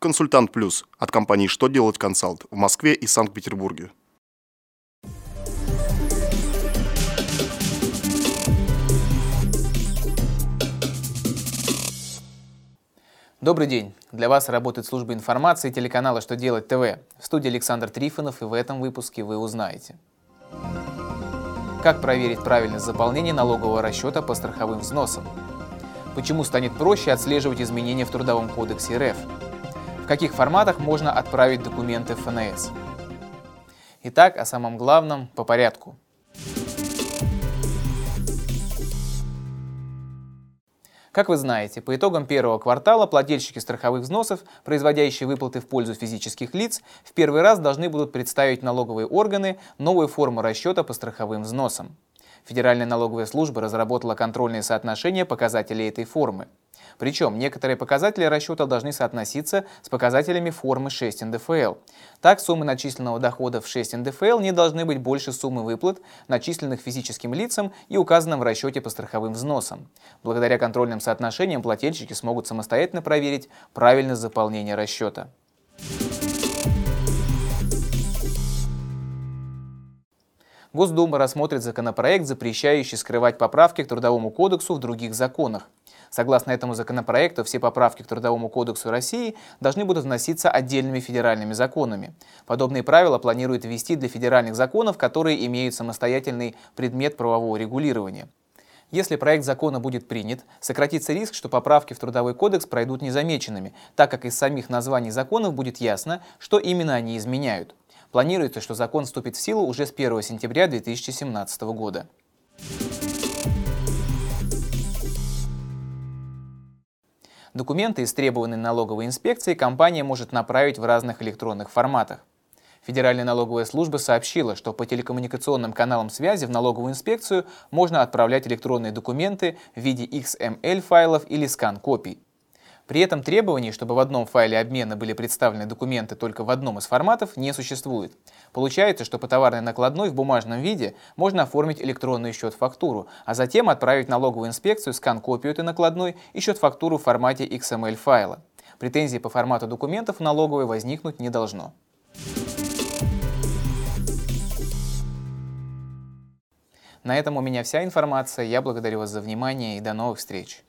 Консультант Плюс от компании «Что делать консалт» в Москве и Санкт-Петербурге. Добрый день! Для вас работает служба информации телеканала «Что делать ТВ». В студии Александр Трифонов и в этом выпуске вы узнаете. Как проверить правильность заполнения налогового расчета по страховым взносам? Почему станет проще отслеживать изменения в Трудовом кодексе РФ? Каких форматах можно отправить документы в ФНС? Итак, о самом главном по порядку – Как вы знаете, по итогам первого квартала плательщики страховых взносов, производящие выплаты в пользу физических лиц, в первый раз должны будут представить налоговые органы новую форму расчета по страховым взносам. Федеральная налоговая служба разработала контрольные соотношения показателей этой формы. Причем некоторые показатели расчета должны соотноситься с показателями формы 6 НДФЛ. Так, суммы начисленного дохода в 6 НДФЛ не должны быть больше суммы выплат, начисленных физическим лицам и указанным в расчете по страховым взносам. Благодаря контрольным соотношениям плательщики смогут самостоятельно проверить правильность заполнения расчета. Госдума рассмотрит законопроект, запрещающий скрывать поправки к Трудовому кодексу в других законах. Согласно этому законопроекту, все поправки к Трудовому кодексу России должны будут вноситься отдельными федеральными законами. Подобные правила планируют ввести для федеральных законов, которые имеют самостоятельный предмет правового регулирования. Если проект закона будет принят, сократится риск, что поправки в Трудовой кодекс пройдут незамеченными, так как из самих названий законов будет ясно, что именно они изменяют. Планируется, что закон вступит в силу уже с 1 сентября 2017 года. Документы, истребованные налоговой инспекцией, компания может направить в разных электронных форматах. Федеральная налоговая служба сообщила, что по телекоммуникационным каналам связи в налоговую инспекцию можно отправлять электронные документы в виде XML файлов или скан-копий. При этом требований, чтобы в одном файле обмена были представлены документы только в одном из форматов, не существует. Получается, что по товарной накладной в бумажном виде можно оформить электронный счет-фактуру, а затем отправить налоговую инспекцию скан-копию этой накладной и счет-фактуру в формате XML файла. Претензий по формату документов в налоговой возникнуть не должно. На этом у меня вся информация. Я благодарю вас за внимание и до новых встреч.